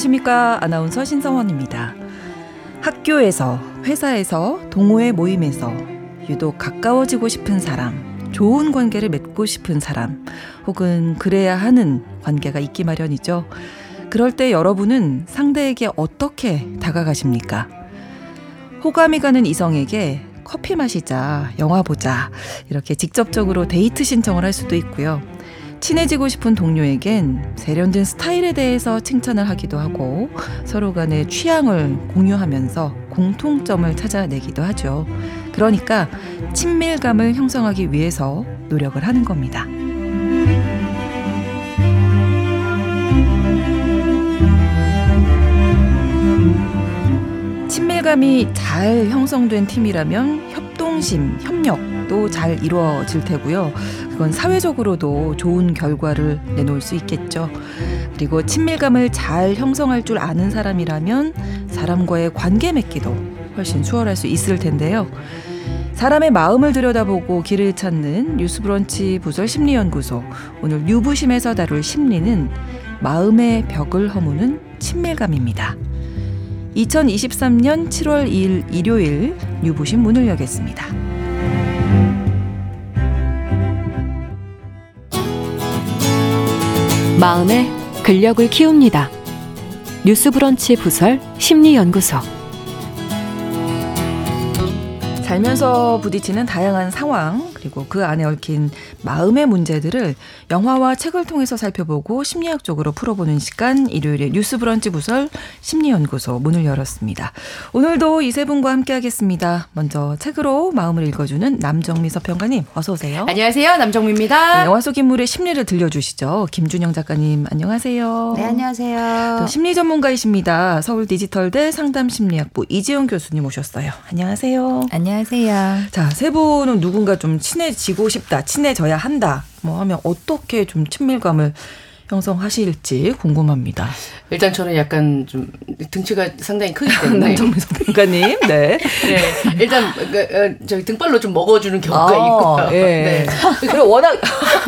안녕하십니까. 아나운서 신성원입니다. 학교에서, 회사에서, 동호회 모임에서 유독 가까워지고 싶은 사람, 좋은 관계를 맺고 싶은 사람, 혹은 그래야 하는 관계가 있기 마련이죠. 그럴 때 여러분은 상대에게 어떻게 다가가십니까? 호감이 가는 이성에게 커피 마시자, 영화 보자, 이렇게 직접적으로 데이트 신청을 할 수도 있고요. 친해지고 싶은 동료에겐 세련된 스타일에 대해서 칭찬을 하기도 하고 서로 간의 취향을 공유하면서 공통점을 찾아내기도 하죠. 그러니까 친밀감을 형성하기 위해서 노력을 하는 겁니다. 친밀감이 잘 형성된 팀이라면 협동심, 협력 도 잘 이루어질 테고요. 그건 사회적으로도 좋은 결과를 내놓을 수 있겠죠. 그리고 친밀감을 잘 형성할 줄 아는 사람이라면 사람과의 관계 맺기도 훨씬 수월할 수 있을 텐데요. 사람의 마음을 들여다보고 길을 찾는 뉴스브런치 부설 심리연구소 오늘 유부심에서 다룰 심리는 마음의 벽을 허무는 친밀감입니다. 2023년 7월 2일 일요일 뉴부심 문을 여겠습니다. 마음의 근력을 키웁니다. 뉴스브런치 부설 심리연구소 살면서 부딪히는 다양한 상황 그리고 그 안에 얽힌 마음의 문제들을 영화와 책을 통해서 살펴보고 심리학적으로 풀어보는 시간 일요일에 뉴스 브런치 부설 심리연구소 문을 열었습니다. 오늘도 이 세 분과 함께 하겠습니다. 먼저 책으로 마음을 읽어주는 남정미 서평가님 어서 오세요. 안녕하세요 남정미입니다. 네, 영화 속 인물의 심리를 들려주시죠. 김준영 작가님 안녕하세요. 네 안녕하세요. 또 심리 전문가이십니다. 서울 디지털대 상담심리학부 이지영 교수님 오셨어요. 안녕하세요. 안녕하세요. 자, 세 분은 누군가 좀 친해지고 싶다, 친해져야 한다, 뭐 하면 어떻게 좀 친밀감을 형성하실지 궁금합니다. 일단 저는 약간 좀 등치가 상당히 크기 때문에 남정미 선생님, 네. 네, 일단 그, 어, 저기 등발로 좀 먹어주는 경우가 아, 있고요. 예. 네. 그리고 워낙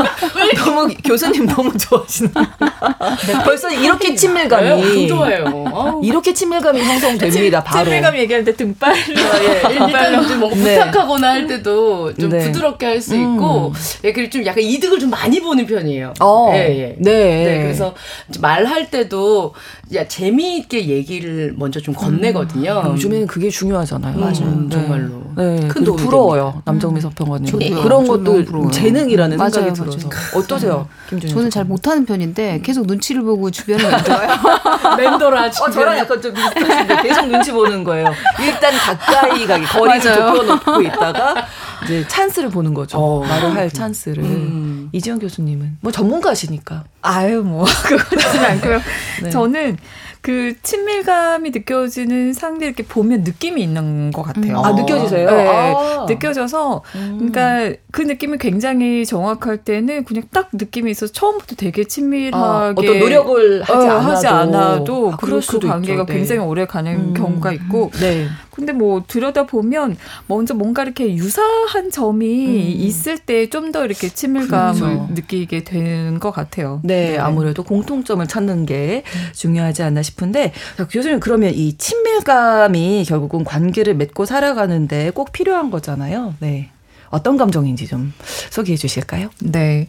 너무 교수님 너무 좋아하시는. 벌써 이렇게 친밀감이 네, 엄청 좋아요. 이렇게 친밀감이 형성됩니다. 바로. 친밀감 얘기하는데 등발. 예, 일단 좀 뭔가 네. 부탁하거나 할 때도 좀 네. 부드럽게 할수 음. 있고, 예, 그리고 좀 약간 이득을 좀 많이 보는 편이에요. 어, 예, 예. 네. 네, 그래서 말할 때도 야 재미있게 얘기를 먼저 좀 건네거든요. 요즘에는 그게 중요하잖아요. 맞아요, 네. 정말로. 네, 큰큰 도움이 부러워요. 남정미 서평가님. 저도요. 그런 저도 것도 부러워요. 재능이라는 맞아요, 생각이 맞아요. 들어서 어떠세요, 김준영? 저는 잘 못하는 편인데 계속 눈치를 보고 주변을 맴돌아요. 멘토라 어, 저랑 약간 좀 비슷하신데 계속 눈치 보는 거예요. 일단 가까이 가기, 거리를. 좁혀놓고 있다가 이제 찬스를 보는 거죠. 어. 말을 할 찬스를. 음. 이지영 교수님은 뭐 전문가시니까. 아유 뭐 그거는 않고요. 네. 저는 그 친밀감이 느껴지는 상대 이렇게 보면 느낌이 있는 것 같아요. 아, 느껴지세요? 네, 아. 느껴져서 음. 그러니까 그 느낌이 굉장히 정확할 때는 그냥 딱 느낌이 있어서 처음부터 되게 친밀하게 아, 어떤 노력을 하지 어, 않아도, 하지 않아도 아, 그, 그럴 그 관계가 있죠. 네. 굉장히 오래 가는 음. 경우가 있고 네. 근데 뭐 들여다 보면 먼저 뭔가 이렇게 유사한 점이 음. 있을 때 좀 더 이렇게 친밀감을 그렇죠. 느끼게 되는 것 같아요. 네, 아무래도 공통점을 찾는 게 중요하지 않나 싶 은데 자, 교수님 그러면 이 친밀감이 결국은 관계를 맺고 살아가는데 꼭 필요한 거잖아요. 네. 어떤 감정인지 좀 소개해 주실까요? 네.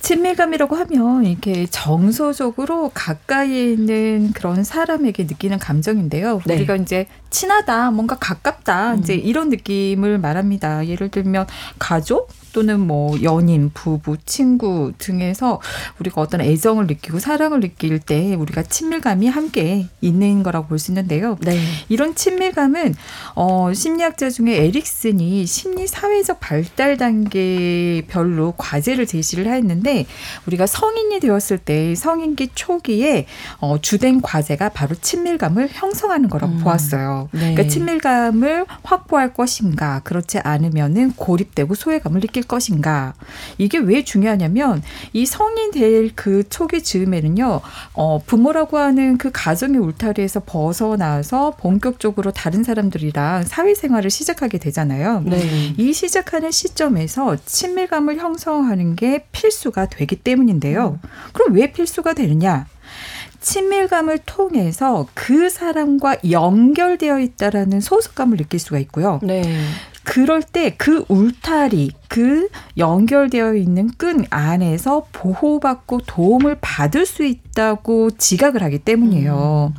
친밀감이라고 하면 이렇게 정서적으로 가까이 있는 그런 사람에게 느끼는 감정인데요. 네. 우리가 이제 친하다, 뭔가 가깝다, 이제 이런 느낌을 말합니다. 예를 들면 가족 또는 뭐 연인, 부부, 친구 등에서 우리가 어떤 애정을 느끼고 사랑을 느낄 때 우리가 친밀감이 함께 있는 거라고 볼 수 있는데요. 네. 이런 친밀감은 어, 심리학자 중에 에릭슨이 심리 사회적 발달 단계별로 과제를 제시를 했는데 우리가 성인이 되었을 때 성인기 초기에 어, 주된 과제가 바로 친밀감을 형성하는 거라고 음. 보았어요. 네. 그러니까 친밀감을 확보할 것인가 그렇지 않으면은 고립되고 소외감을 느낄 것인가 이게 왜 중요하냐면 이 성인 될 그 초기 즈음에는요 어, 부모라고 하는 그 가정의 울타리에서 벗어나서 본격적으로 다른 사람들이랑 사회생활을 시작하게 되잖아요. 네. 이 시작하는 시점에서 친밀감을 형성하는 게 필수가 되기 때문인데요. 그럼 왜 필수가 되느냐? 친밀감을 통해서 그 사람과 연결되어 있다라는 소속감을 느낄 수가 있고요. 네. 그럴 때 그 울타리, 그 연결되어 있는 끈 안에서 보호받고 도움을 받을 수 있다고 지각을 하기 때문이에요.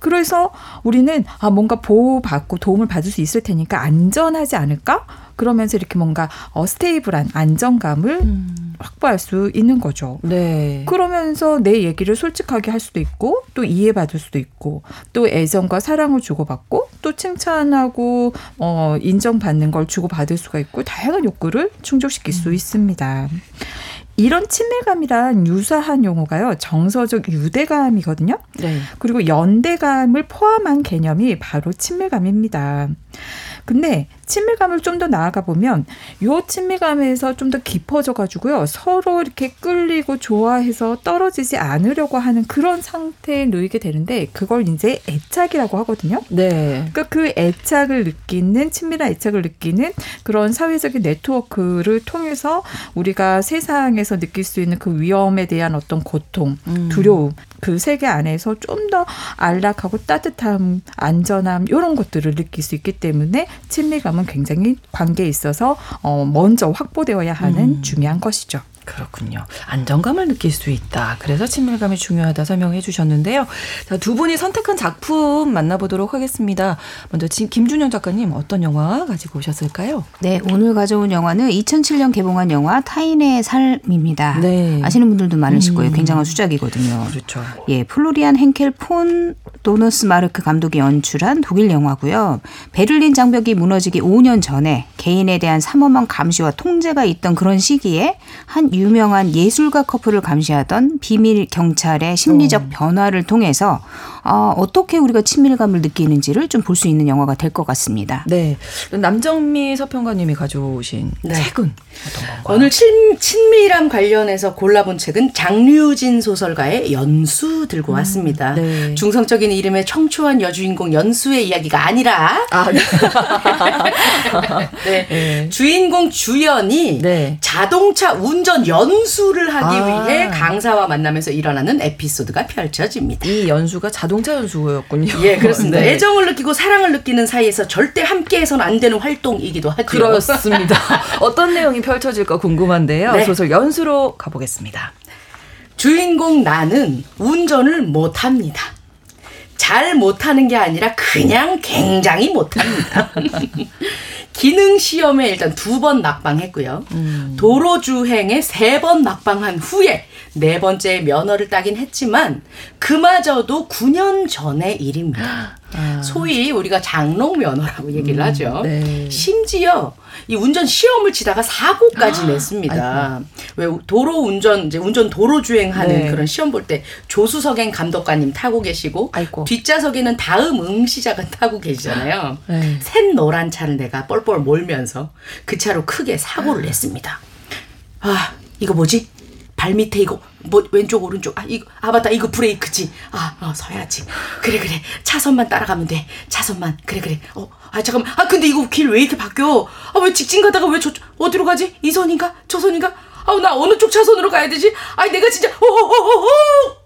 그래서 우리는 아 뭔가 보호받고 도움을 받을 수 있을 테니까 안전하지 않을까? 그러면서 이렇게 뭔가 어 stable한 안정감을 음. 확보할 수 있는 거죠. 네. 그러면서 내 얘기를 솔직하게 할 수도 있고 또 이해받을 수도 있고 또 애정과 사랑을 주고받고 또 칭찬하고 어 인정받는 걸 주고받을 수가 있고 다양한 욕구를 충족시킬 수 있습니다. 이런 친밀감이란 유사한 용어가요. 정서적 유대감이거든요. 네. 그리고 연대감을 포함한 개념이 바로 친밀감입니다. 근데 친밀감을 좀 더 나아가 보면 요 친밀감에서 좀 더 깊어져 가지고요. 서로 이렇게 끌리고 좋아해서 떨어지지 않으려고 하는 그런 상태에 놓이게 되는데 그걸 이제 애착이라고 하거든요. 네. 그러니까 그 애착을 느끼는 친밀한 애착을 느끼는 그런 사회적인 네트워크를 통해서 우리가 세상에서 느낄 수 있는 그 위험에 대한 어떤 고통, 음. 두려움 그 세계 안에서 좀 더 안락하고 따뜻함, 안전함 이런 것들을 느낄 수 있기 때문에 친밀감 은 굉장히 관계에 있어서 어 먼저 확보되어야 하는 음. 중요한 것이죠. 그렇군요. 안정감을 느낄 수 있다. 그래서 친밀감이 중요하다 설명해 주셨는데요. 자, 두 분이 선택한 작품 만나보도록 하겠습니다. 먼저 지- 김준현 작가님 어떤 영화 가지고 오셨을까요? 네, 오늘 가져온 영화는 2007년 개봉한 영화 타인의 삶입니다. 네. 아시는 분들도 많으실 거예요. 음. 굉장한 수작이거든요. 그렇죠. 예, 플로리안 henkel 폰 도너스 마르크 감독이 연출한 독일 영화고요. 베를린 장벽이 무너지기 5년 전에 개인에 대한 삼엄한 감시와 통제가 있던 그런 시기에 한 유명한 예술가 커플을 감시하던 비밀 경찰의 심리적 변화를 통해서 어, 어떻게 우리가 친밀감을 느끼는지를 좀 볼 수 있는 영화가 될 것 같습니다. 네. 남정미 서평가님이 가져오신 네. 책은 어떤 건가요? 오늘 친, 친밀함 관련해서 골라본 책은 장류진 소설가의 연수 들고 왔습니다. 네. 중성적인 이름의 청초한 여주인공 연수의 이야기가 아니라 아, 네. 네. 네. 주인공 주연이 네. 자동차 운전 연수를 하기 아. 위해 강사와 만나면서 일어나는 에피소드가 펼쳐집니다. 이 연수가 자동차 연수였군요. 예, 그렇습니다. 네. 애정을 느끼고 사랑을 느끼는 사이에서 절대 함께해서는 안 되는 활동이기도 하죠. 그렇습니다. 어떤 내용이 펼쳐질까 궁금한데요. 네. 소설 연수로 가보겠습니다. 주인공 나는 운전을 못합니다. 잘 못하는 게 아니라 그냥 굉장히 못합니다. 기능 시험에 일단 두 번 낙방했고요. 도로 주행에 세 번 낙방한 후에 네 번째 면허를 따긴 했지만 그마저도 9년 전의 일입니다. 소위 우리가 장롱 면허라고 얘기를 하죠. 네. 심지어 이 운전 시험을 치다가 사고까지 냈습니다. 왜 도로 운전 이제 운전 도로 주행하는 네. 그런 시험 볼 때 조수석엔 감독관님 타고 계시고 아이고. 뒷좌석에는 다음 응시자가 타고 계시잖아요. 네. 새 노란 차를 내가 뻘뻘 몰면서 그 차로 크게 사고를 냈습니다. 아 이거 뭐지? 발 밑에 이거 뭐 왼쪽 오른쪽. 아 이거 아 맞다. 이거 브레이크지. 아 어, 서야지. 그래 그래. 차선만 따라가면 돼. 차선만. 그래 그래. 어 아 잠깐 만. 아 근데 이거 길 왜 이렇게 바뀌어? 아 왜 직진 가다가 왜 저 어디로 가지? 이 선인가? 저 선인가? 아나 어느 쪽 차선으로 가야 되지? 아 내가 진짜 어어어어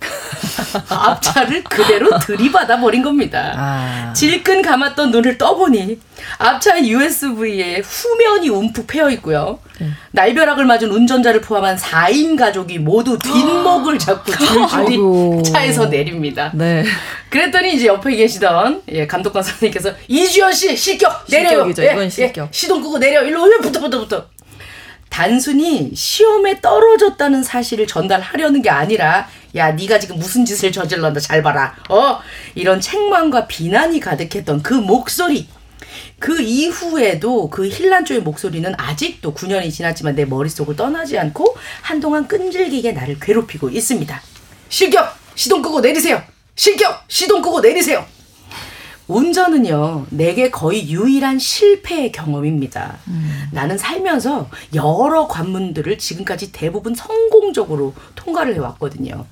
앞차를 그대로 들이받아 버린 겁니다. 아. 질끈 감았던 눈을 떠보니 앞차 USV에 후면이 움푹 패여 있고요. 네. 날벼락을 맞은 운전자를 포함한 4인 가족이 모두 뒷목을 잡고 줄줄이. 차에서 내립니다. 네. 그랬더니 이제 옆에 계시던 예, 감독관 선생님께서 이주연 씨 실격 내려요. 실격이죠. 이건 실격. 시동 끄고 내려. 일로 오면 붙어 붙어 붙어. 단순히 시험에 떨어졌다는 사실을 전달하려는 게 아니라 야 네가 지금 무슨 짓을 저질렀다 잘 봐라. 어 이런 책망과 비난이 가득했던 그 목소리. 그 이후에도 그 힐란조의 목소리는 아직도 9년이 지났지만 내 머릿속을 떠나지 않고 한동안 끈질기게 나를 괴롭히고 있습니다. 실격! 시동 끄고 내리세요! 실격! 시동 끄고 내리세요! 운전은요, 내게 거의 유일한 실패의 경험입니다. 나는 살면서 여러 관문들을 지금까지 대부분 성공적으로 통과를 해왔거든요.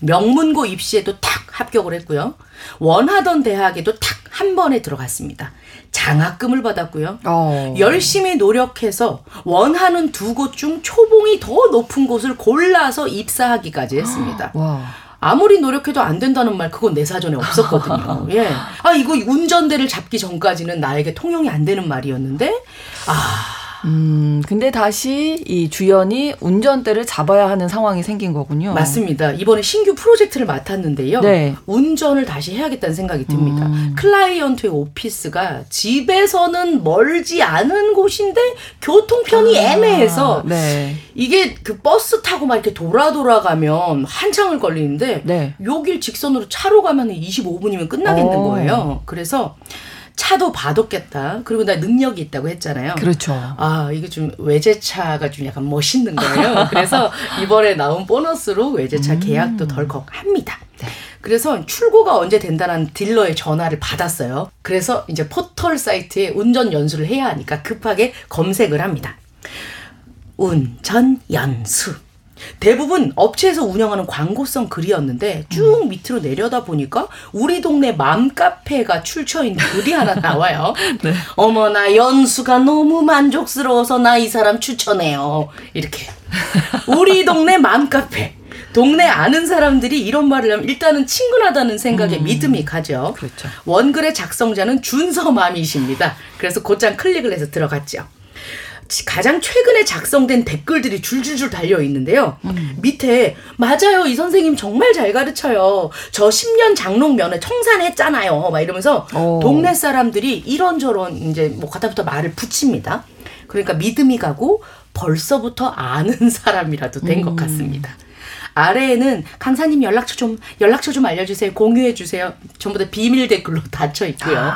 명문고 입시에도 탁 합격을 했고요. 원하던 대학에도 탁 한 번에 들어갔습니다. 장학금을 받았고요. 어. 열심히 노력해서 원하는 두 곳 중 초봉이 더 높은 곳을 골라서 입사하기까지 했습니다. 와. 아무리 노력해도 안 된다는 말 그건 내 사전에 없었거든요. 예. 아 이거 운전대를 잡기 전까지는 나에게 통용이 안 되는 말이었는데 아 음, 근데 다시 이 주연이 운전대를 잡아야 하는 상황이 생긴 거군요. 맞습니다. 이번에 신규 프로젝트를 맡았는데요. 네. 운전을 다시 해야겠다는 생각이 듭니다. 음. 클라이언트의 오피스가 집에서는 멀지 않은 곳인데 교통편이 애매해서 네. 이게 그 버스 타고 막 이렇게 돌아 돌아가면 한참을 걸리는데 네. 요길 직선으로 차로 가면 25분이면 끝나겠는 어. 거예요. 그래서 차도 봐뒀겠다. 그리고 나 능력이 있다고 했잖아요. 그렇죠. 아, 이게 좀 외제차가 좀 약간 멋있는 거예요. 그래서 이번에 나온 보너스로 외제차 음. 계약도 덜컥 합니다. 네. 그래서 출고가 언제 된다는 딜러의 전화를 받았어요. 그래서 이제 포털 사이트에 운전 연수를 해야 하니까 급하게 검색을 합니다. 운전 연수. 대부분 업체에서 운영하는 광고성 글이었는데 쭉 밑으로 내려다 보니까 우리 동네 맘카페가 출처 있는 글이 하나 나와요. 어머나 연수가 너무 만족스러워서 나 이 사람 추천해요. 이렇게 우리 동네 맘카페. 동네 아는 사람들이 이런 말을 하면 일단은 친근하다는 생각에 믿음이 가죠. 그렇죠. 원글의 작성자는 준서맘이십니다. 그래서 곧장 클릭을 해서 들어갔죠. 지- 가장 최근에 작성된 댓글들이 줄줄줄 달려 있는데요. 밑에 맞아요. 이 선생님 정말 잘 가르쳐요. 저 10년 장롱 면허 청산했잖아요. 막 이러면서 오. 동네 사람들이 이런저런 이제 뭐 갖다부터 말을 붙입니다. 그러니까 믿음이 가고 벌써부터 아는 사람이라도 된것 같습니다. 아래에는 강사님 연락처 좀 연락처 좀 알려주세요. 공유해 주세요. 전부 다 비밀 댓글로 닫혀 있고요.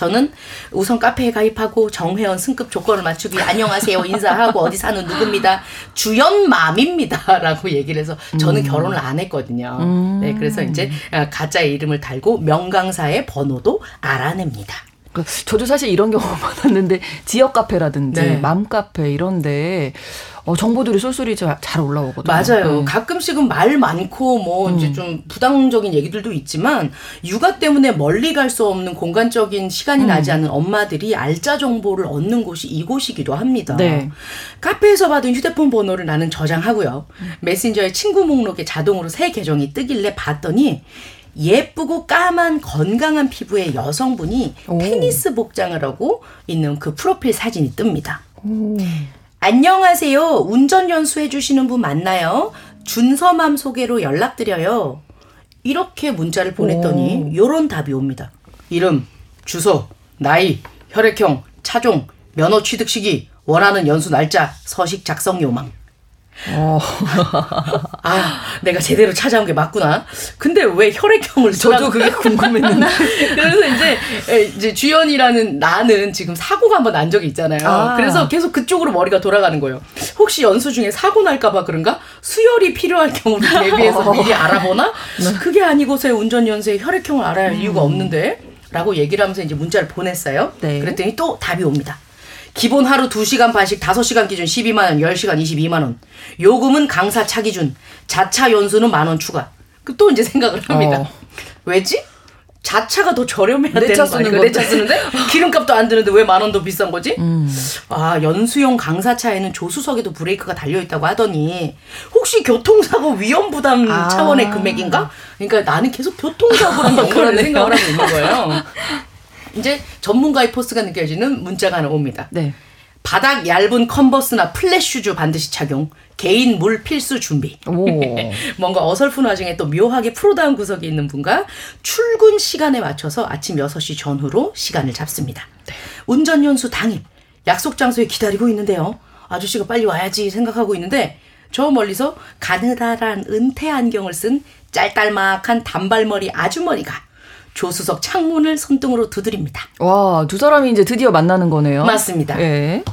저는 우선 카페에 가입하고 정회원 승급 조건을 맞추기 안녕하세요 인사하고 어디 사는 누굽니다 주연 맘입니다라고 얘기를 해서 저는 결혼을 안 했거든요. 네 그래서 이제 가짜의 이름을 달고 명강사의 번호도 알아냅니다. 그 저도 사실 이런 경우 많았는데 지역 카페라든지 네. 맘 카페 이런데 어, 정보들이 쏠쏠히 잘, 잘 올라오거든요. 맞아요. 네. 가끔씩은 말 많고 뭐 이제 좀 부당적인 얘기들도 있지만 육아 때문에 멀리 갈 수 없는 공간적인 시간이 나지 않는 엄마들이 알짜 정보를 얻는 곳이 이곳이기도 합니다. 네. 카페에서 받은 휴대폰 번호를 나는 저장하고요. 메신저의 친구 목록에 자동으로 새 계정이 뜨길래 봤더니 예쁘고 까만 건강한 피부의 여성분이 오. 테니스 복장을 하고 있는 그 프로필 사진이 뜹니다. 안녕하세요. 운전 연수해 주시는 분 맞나요? 준서맘 소개로 연락드려요. 이렇게 문자를 보냈더니 요런 답이 옵니다. 이름, 주소, 나이, 혈액형, 차종, 면허 취득 시기, 원하는 연수 날짜, 서식 작성 요망. 어, 아, 내가 제대로 찾아온 게 맞구나. 근데 왜 혈액형을 저도 그게 궁금했는데. 그래서 이제 에, 이제 주연이라는 나는 지금 사고가 한 번 난 적이 있잖아요. 아. 그래서 계속 그쪽으로 머리가 돌아가는 거예요. 혹시 연수 중에 사고 날까봐 그런가? 수혈이 필요할 경우를 대비해서 미리 알아보나? 그게 아니고서야 운전 연수에 혈액형을 알아야 할 이유가 없는데. 라고 얘기를 하면서 이제 문자를 보냈어요. 네. 그랬더니 또 답이 옵니다. 기본 하루 2시간 반씩 5시간 기준 12만 원, 10시간 22만 원. 요금은 강사 차 기준. 자차 연수는 만원 추가. 그또 이제 생각을 합니다. 어. 왜지? 자차가 더 저렴해야 내 되는 차거 쓰는 아니야? 내차. 쓰는데 기름값도 안 드는데 왜 만 원 더 비싼 거지? 음. 아 연수용 강사차에는 조수석에도 브레이크가 달려 있다고 하더니 혹시 교통사고 위험 부담 아. 차원의 금액인가? 그러니까 나는 계속 교통사고랑 그러네요. 생각을 하고 있는 거예요. 이제 전문가의 포스가 느껴지는 문자가 하나 옵니다. 네. 바닥 얇은 컨버스나 플랫 슈즈 반드시 착용. 개인 물 필수 준비. 오. 뭔가 어설픈 와중에 또 묘하게 프로다운 구석이 있는 분과 출근 시간에 맞춰서 아침 6시 전후로 시간을 잡습니다. 운전 연수 당일 약속 장소에 기다리고 있는데요. 아저씨가 빨리 와야지 생각하고 있는데 저 멀리서 가느다란 은테 안경을 쓴 짤딸막한 단발머리 아주머니가 조수석 창문을 손등으로 두드립니다. 와, 두 사람이 이제 드디어 만나는 거네요. 맞습니다. 예.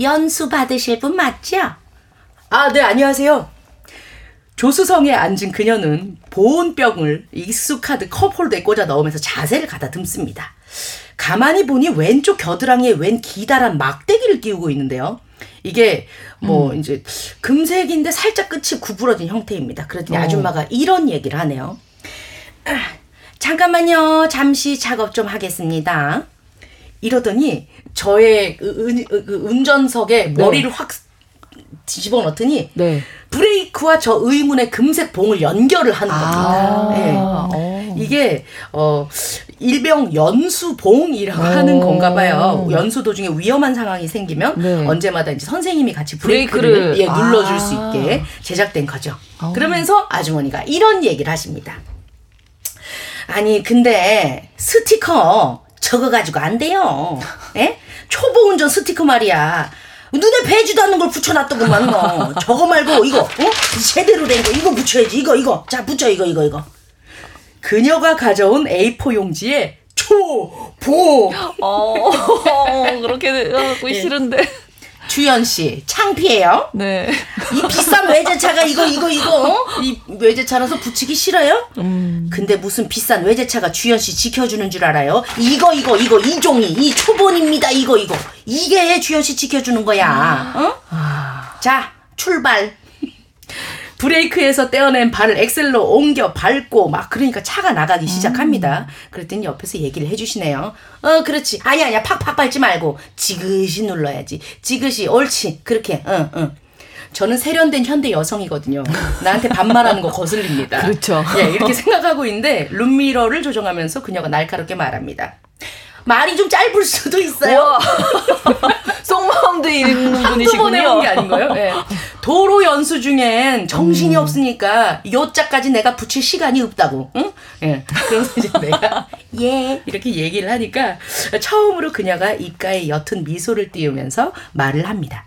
연수 받으실 분 맞죠? 아, 네, 안녕하세요. 조수성에 앉은 그녀는 보온병을 익숙하듯 컵홀더에 꽂아 넣으면서 자세를 가다듬습니다. 가만히 보니 왼쪽 겨드랑이에 웬 기다란 막대기를 끼우고 있는데요. 이게 뭐 이제 금색인데 살짝 끝이 구부러진 형태입니다. 그랬더니 어. 아줌마가 이런 얘기를 하네요. 아, 잠깐만요. 잠시 작업 좀 하겠습니다. 이러더니 저의 은- 은- 그 운전석에 머리를 확 뒤집어 넣더니 네. 브레이크와 저 의문의 금색 봉을 연결을 하는 겁니다. 예. 어. 이게 어 일명 연수봉이라고 하는 건가 봐요. 연수 도중에 위험한 상황이 생기면 네. 언제마다 이제 선생님이 같이 브레이크를, 브레이크를. 예, 눌러줄 아. 수 있게 제작된 거죠. 그러면서 아주머니가 이런 얘기를 하십니다. 아니 근데 스티커 저거 가지고 안 돼요. 예? 초보 운전 스티커 말이야. 눈에 배지도 않는 걸 붙여놨더구만 뭐. 저거 말고 이거 어? 제대로 된 거 이거 붙여야지 이거 이거 자 붙여 이거 이거 이거. 그녀가 가져온 A4 용지에 초보 어, 그렇게 하고 예. 싫은데. 주연 씨 창피해요? 네. 이 비싼 외제차가 이거 이거 이거 어? 이 외제차라서 붙이기 싫어요? 음. 근데 무슨 비싼 외제차가 주연 씨 지켜주는 줄 알아요? 이거 이거 이거 이 종이 이 초본입니다 이거 이거 이게 주연 씨 지켜주는 거야. 어? 자 출발. 브레이크에서 떼어낸 발을 엑셀로 옮겨 밟고 막 그러니까 차가 나가기 시작합니다. 그랬더니 옆에서 얘기를 해주시네요. 어 그렇지 아니 아니야 팍팍 밟지 말고 지그시 눌러야지 지그시 옳지 그렇게 응 응. 저는 세련된 현대 여성이거든요. 나한테 반말하는 거 거슬립니다. 그렇죠. 예, 이렇게 생각하고 있는데 룸미러를 조정하면서 그녀가 날카롭게 말합니다. 말이 좀 짧을 수도 있어요. 속마음도 있는 분이시군요. 게 아닌가요? 예. 도로 연수 중엔 정신이 없으니까 요자까지 내가 붙일 시간이 없다고. 응? 예. 그래서 이제 내가 예 이렇게 얘기를 하니까 처음으로 그녀가 입가에 옅은 미소를 띄우면서 말을 합니다.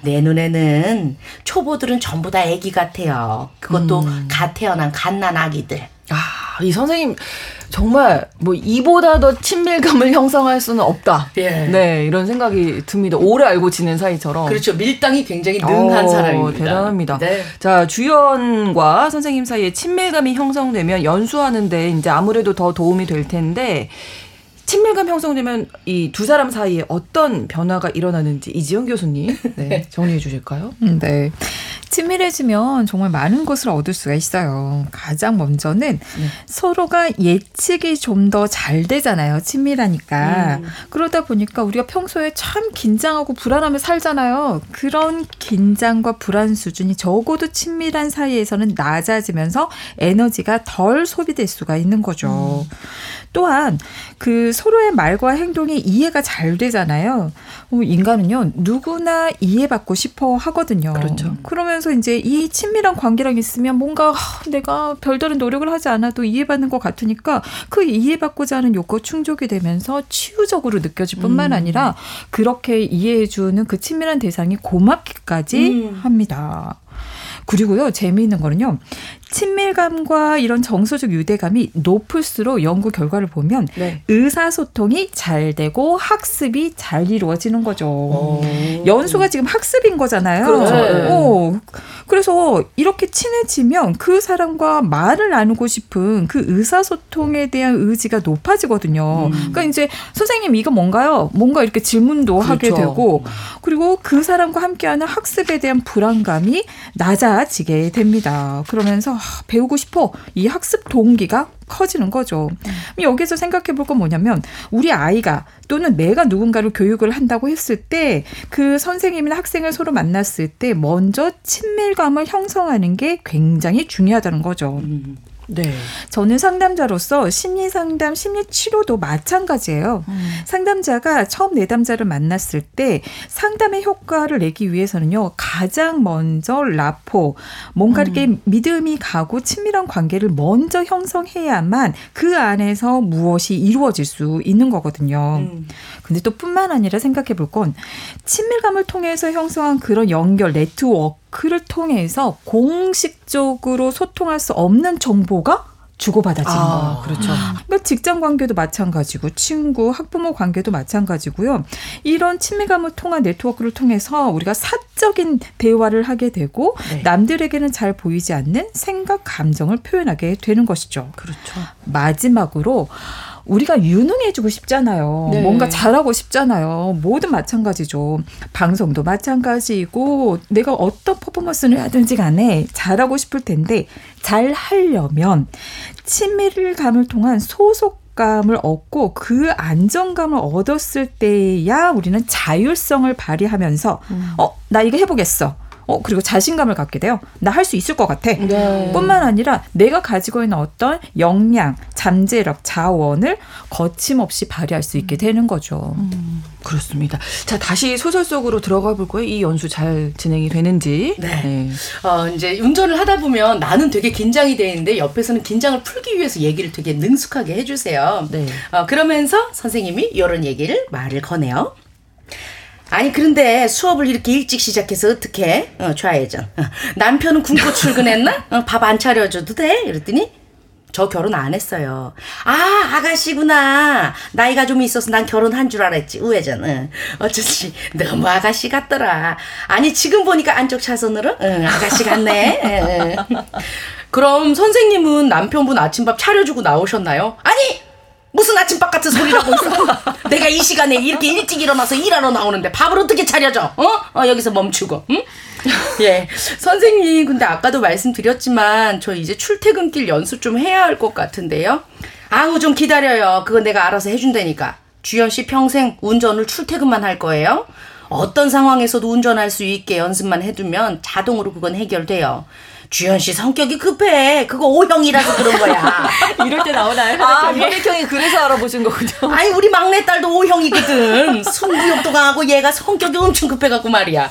내 눈에는 초보들은 전부 다 애기 같아요. 그것도 갓 태어난 갓난 아기들. 아, 이 선생님 정말 뭐 이보다 더 친밀감을 형성할 수는 없다. 예. 네, 이런 생각이 듭니다. 오래 알고 지낸 사이처럼. 그렇죠. 밀당이 굉장히 능한 어, 사람입니다. 대단합니다. 네. 자, 주연과 선생님 사이에 친밀감이 형성되면 연수하는데 이제 아무래도 더 도움이 될 텐데 친밀감 형성되면 이 두 사람 사이에 어떤 변화가 일어나는지 이지영 교수님 네, 정리해 주실까요? 음, 네. 친밀해지면 정말 많은 것을 얻을 수가 있어요. 가장 먼저는 서로가 예측이 좀 더 잘 되잖아요. 친밀하니까. 그러다 보니까 우리가 평소에 참 긴장하고 불안하며 살잖아요. 그런 긴장과 불안 수준이 적어도 친밀한 사이에서는 낮아지면서 에너지가 덜 소비될 수가 있는 거죠. 또한 그 서로의 말과 행동이 이해가 잘 되잖아요. 어, 인간은요 누구나 이해받고 싶어 하거든요. 그렇죠. 그러면서 이제 이 친밀한 관계랑 있으면 뭔가 하, 내가 별다른 노력을 하지 않아도 이해받는 것 같으니까 그 이해받고자 하는 욕구 충족이 되면서 치유적으로 느껴질 뿐만 아니라 그렇게 이해해주는 그 친밀한 대상이 고맙기까지 음. 합니다. 그리고요, 재미있는 거는요, 친밀감과 이런 정서적 유대감이 높을수록 연구 결과를 보면 네. 의사소통이 잘 되고 학습이 잘 이루어지는 거죠. 어. 연수가 지금 학습인 거잖아요. 그렇죠. 네. 어, 그래서 이렇게 친해지면 그 사람과 말을 나누고 싶은 그 의사소통에 대한 의지가 높아지거든요. 그러니까 이제 선생님 이거 뭔가요? 뭔가 이렇게 질문도 하게 그렇죠. 되고 그리고 그 사람과 함께하는 학습에 대한 불안감이 낮아지게 됩니다. 그러면서 아, 배우고 싶어 이 학습 동기가 커지는 거죠. 여기서 생각해 볼 건 뭐냐면 우리 아이가 또는 내가 누군가를 교육을 한다고 했을 때 그 선생님이나 학생을 서로 만났을 때 먼저 친밀감을 형성하는 게 굉장히 중요하다는 거죠. 네. 저는 상담자로서 심리 상담, 심리 치료도 마찬가지예요. 상담자가 처음 내담자를 만났을 때 상담의 효과를 내기 위해서는요, 가장 먼저 라포, 뭔가 이렇게 믿음이 가고 친밀한 관계를 먼저 형성해야만 그 안에서 무엇이 이루어질 수 있는 거거든요. 음. 근데 또 뿐만 아니라 생각해 볼 건 친밀감을 통해서 형성한 그런 연결, 네트워크를 통해서 공식적으로 소통할 수 없는 정보가 주고받아지는 거예요. 아, 그렇죠. 그러니까 직장 관계도 마찬가지고 친구, 학부모 관계도 마찬가지고요. 이런 친밀감을 통한 네트워크를 통해서 우리가 사적인 대화를 하게 되고 네. 남들에게는 잘 보이지 않는 생각, 감정을 표현하게 되는 것이죠. 그렇죠. 마지막으로 우리가 유능해지고 싶잖아요. 네. 뭔가 잘하고 싶잖아요. 모든 마찬가지죠. 방송도 마찬가지이고 내가 어떤 퍼포먼스를 하든지 간에 잘하고 싶을 텐데 잘 하려면 친밀감을 통한 소속 감을 얻고 그 안정감을 얻었을 때야 우리는 자율성을 발휘하면서 어, 나 이거 해보겠어. 어, 그리고 자신감을 갖게 돼요. 나 할 수 있을 것 같아. 네. 뿐만 아니라 내가 가지고 있는 어떤 역량, 잠재력, 자원을 거침없이 발휘할 수 있게 되는 거죠. 그렇습니다. 자, 다시 소설 속으로 들어가 볼 거예요. 이 연수 잘 진행이 되는지. 네. 어, 이제 운전을 하다 보면 나는 되게 긴장이 되는데 옆에서는 긴장을 풀기 위해서 얘기를 되게 능숙하게 해주세요. 네. 어, 그러면서 선생님이 이런 얘기를 말을 거네요. 아니 그런데 수업을 이렇게 일찍 시작해서 어떻게 어, 좌회전. 어, 남편은 굶고 출근했나? 어, 밥 안 차려줘도 돼? 이랬더니 저 결혼 안 했어요. 아 아가씨구나. 나이가 좀 있어서 난 결혼한 줄 알았지 우회전. 응. 어쩐지 너무 아가씨 같더라. 아니 지금 보니까 안쪽 차선으로? 응, 아가씨 같네. 그럼 선생님은 남편분 아침밥 차려주고 나오셨나요? 아니 무슨 아침밥 같은 소리를 하고 있어? 내가 이 시간에 이렇게 일찍 일어나서 일하러 나오는데 밥을 어떻게 차려줘? 어? 어 여기서 멈추고. 응? 예. 선생님, 근데 아까도 말씀드렸지만 저 이제 출퇴근길 연수 좀 해야 할 것 같은데요. 아우 좀 기다려요. 그건 내가 알아서 해준다니까. 주연 씨 평생 운전을 출퇴근만 할 거예요? 어떤 상황에서도 운전할 수 있게 연습만 해두면 자동으로 그건 해결돼요. 주연 씨 성격이 급해. 그거 O형이라서 그런 거야. 이럴 때 나오나요? 아, 혈액형이 그래서 알아보신 거군요. 아니 우리 막내딸도 O형이거든. 승부욕도 강하고 얘가 성격이 엄청 급해갖고 말이야.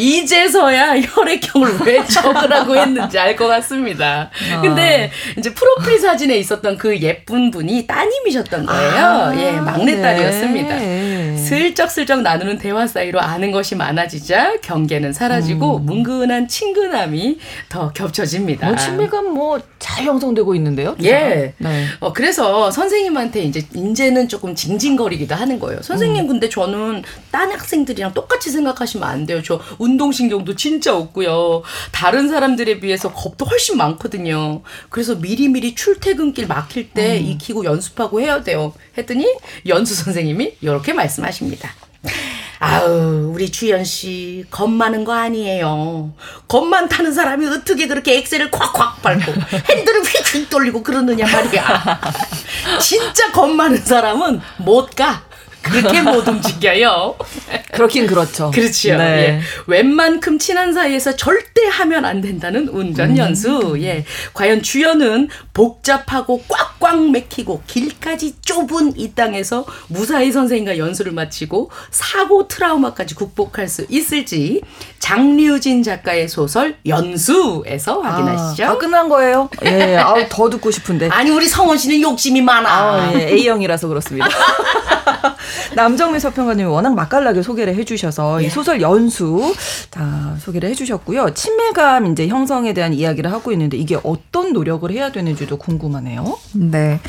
이제서야 혈액형을 왜 적으라고 했는지 알 것 같습니다. 근데 이제 프로필 사진에 있었던 그 예쁜 분이 따님이셨던 거예요. 예, 막내딸이었습니다. 네. 슬쩍슬쩍 나누는 대화 사이로 아는 것이 많아지자 경계는 사라지고 문근한 친근함이 더 겹쳐집니다. 어, 친밀감 뭐 잘 형성되고 있는데요? 두 예. 네. 어, 그래서 선생님한테 이제, 이제는 조금 징징거리기도 하는 거예요. 선생님, 근데 저는 딴 학생들이랑 똑같이 생각하시면 안 돼요. 저 운 동신경도 진짜 없고요. 다른 사람들에 비해서 겁도 훨씬 많거든요. 그래서 미리미리 출퇴근길 막힐 때 익히고 연습하고 해야 돼요. 했더니 연수 선생님이 이렇게 말씀하십니다. 아우 우리 주연 씨 겁 많은 거 아니에요. 겁만 타는 사람이 어떻게 그렇게 엑셀을 콱콱 밟고 핸들을 휙휙 돌리고 그러느냐 말이야. 진짜 겁 많은 사람은 못 가. 그렇게 못 움직여요. 그렇긴 그렇죠. 그렇죠. 네. 예. 웬만큼 친한 사이에서 절대 하면 안 된다는 운전 연수. 예. 과연 주연은 복잡하고 꽉꽉 맥히고 길까지 좁은 이 땅에서 무사히 선생님과 연수를 마치고 사고 트라우마까지 극복할 수 있을지 장류진 작가의 소설 연수에서 확인하시죠. 아, 끝난 거예요? 예, 아우, 더 듣고 싶은데. 아니 우리 성원 씨는 욕심이 많아. 아, 예, A형이라서 그렇습니다. 남정미 서평가님이 워낙 맛깔나게 소개를 해주셔서 이 소설 연수 다 소개를 해주셨고요. 친밀감 이제 형성에 대한 이야기를 하고 있는데 이게 어떤 노력을 해야 되는지도 궁금하네요. 네.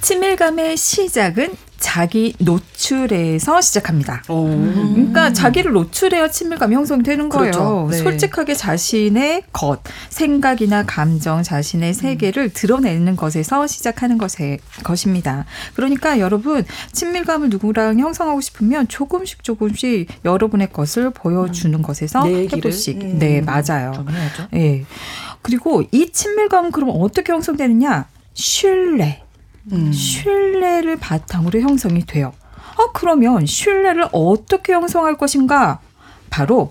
친밀감의 시작은 자기 노출에서 시작합니다. 그러니까 자기를 노출해야 친밀감이 형성이 되는 거예요. 그렇죠. 네. 솔직하게 자신의 것, 생각이나 감정, 자신의 세계를 드러내는 것에서 시작하는 것에, 것입니다. 그러니까 여러분 친밀감을 누구랑 형성하고 싶으면 조금씩 조금씩 여러분의 것을 보여주는 것에서? 해보씩. 음. 네, 맞아요. 좀 해야죠. 예. 그리고 이 친밀감은 그럼 어떻게 형성되느냐? 신뢰. 음. 신뢰를 바탕으로 형성이 돼요. 아, 그러면 신뢰를 어떻게 형성할 것인가? 바로